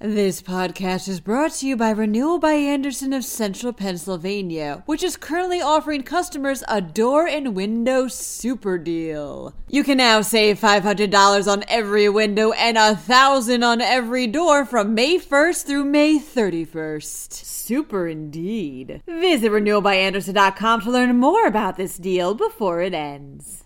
This podcast is brought to you by Renewal by Andersen of Central Pennsylvania, which is currently offering customers a door and window super deal. You can now save $500 on every window and 1,000 on every door from May 1st through May 31st. Super indeed. Visit renewalbyandersen.com to learn more about this deal before it ends.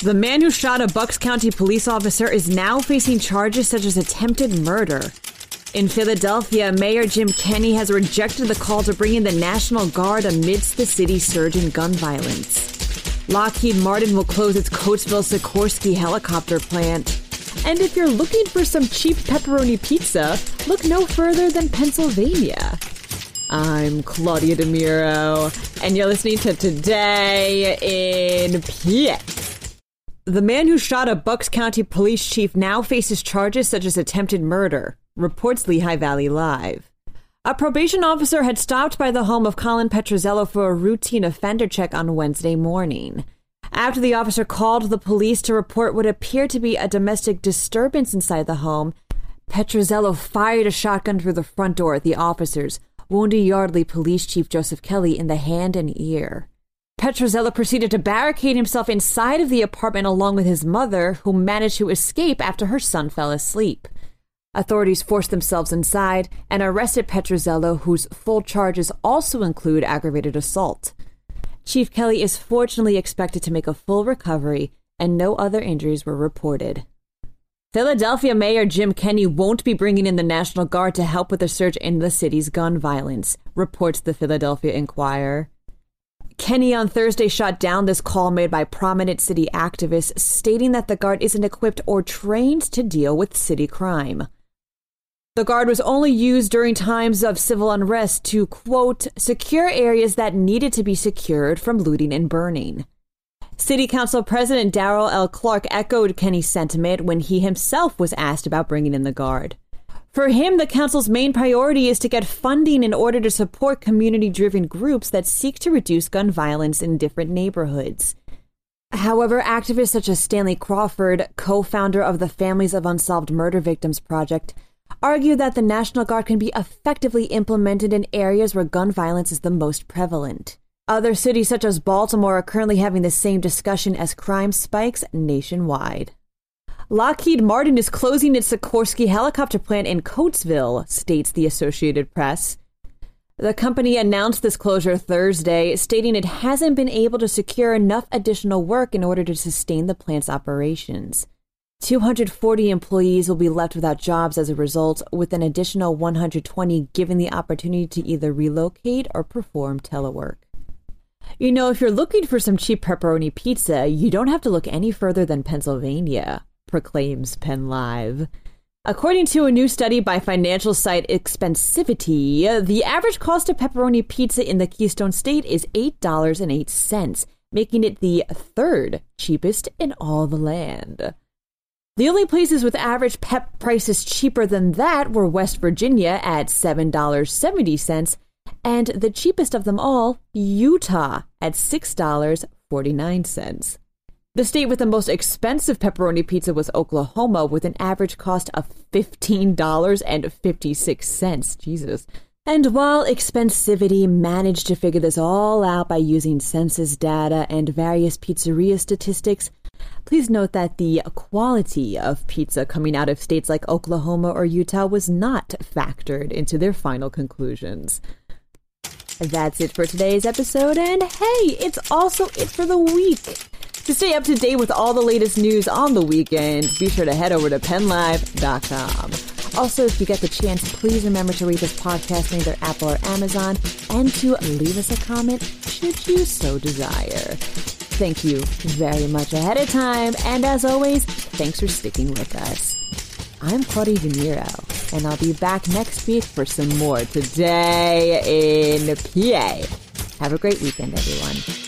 The man who shot a Bucks County police officer is now facing charges such as attempted murder. In Philadelphia, Mayor Jim Kenney has rejected the call to bring in the National Guard amidst the city's surge in gun violence. Lockheed Martin will close its Coatesville Sikorsky helicopter plant. And if you're looking for some cheap pepperoni pizza, look no further than Pennsylvania. I'm Claudia DeMiro, and you're listening to Today in PA. The man who shot a Bucks County police chief now faces charges such as attempted murder reports Lehigh Valley Live. A probation officer had stopped by the home of Colin Petrozello for a routine offender check on Wednesday morning. After the officer called the police to report what appeared to be a domestic disturbance inside the home, Petrozello fired a shotgun through the front door at the officers, wounding Yardley Police Chief Joseph Kelly in the hand and ear. Petrozello proceeded to barricade himself inside of the apartment along with his mother, who managed to escape after her son fell asleep. Authorities forced themselves inside and arrested Petrozello, whose full charges also include aggravated assault. Chief Kelly is fortunately expected to make a full recovery, and no other injuries were reported. Philadelphia Mayor Jim Kenney won't be bringing in the National Guard to help with the surge in the city's gun violence, reports the Philadelphia Inquirer. Kenney on Thursday shot down this call made by prominent city activists, stating that the Guard isn't equipped or trained to deal with city crime. The Guard was only used during times of civil unrest to, quote, secure areas that needed to be secured from looting and burning. City Council President Darrell L. Clarke echoed Kenney's sentiment when he himself was asked about bringing in the Guard. For him, the council's main priority is to get funding in order to support community driven groups that seek to reduce gun violence in different neighborhoods. However, activists such as Stanley Crawford, co founder of the Families of Unsolved Murder Victims Project, argue that the National Guard can be effectively implemented in areas where gun violence is the most prevalent. Other cities, such as Baltimore, are currently having the same discussion as crime spikes nationwide. Lockheed Martin is closing its Sikorsky helicopter plant in Coatesville, states the Associated Press. The company announced this closure Thursday, stating it hasn't been able to secure enough additional work in order to sustain the plant's operations. 240 employees will be left without jobs as a result, with an additional 120 given the opportunity to either relocate or perform telework. You know, if you're looking for some cheap pepperoni pizza, you don't have to look any further than Pennsylvania, proclaims Penn Live. According to a new study by financial site Expensivity, the average cost of pepperoni pizza in the Keystone State is $8.08, making it the third cheapest in all the land. The only places with average PEP prices cheaper than that were West Virginia at $7.70, and the cheapest of them all, Utah, at $6.49. The state with the most expensive pepperoni pizza was Oklahoma, with an average cost of $15.56. Jesus. And while Expensivity managed to figure this all out by using census data and various pizzeria statistics, Please note that the quality of pizza coming out of states like Oklahoma or Utah was not factored into their final conclusions. That's it for today's episode, and hey, it's also it for the week. To stay up to date with all the latest news on the weekend, be sure to head over to pennlive.com. Also, if you get the chance, please remember to rate this podcast on either Apple or Amazon and to leave us a comment should you so desire. Thank you very much ahead of time, and as always, thanks for sticking with us. I'm Claudia DeMiro, and I'll be back next week for some more Today in PA. Have a great weekend, everyone.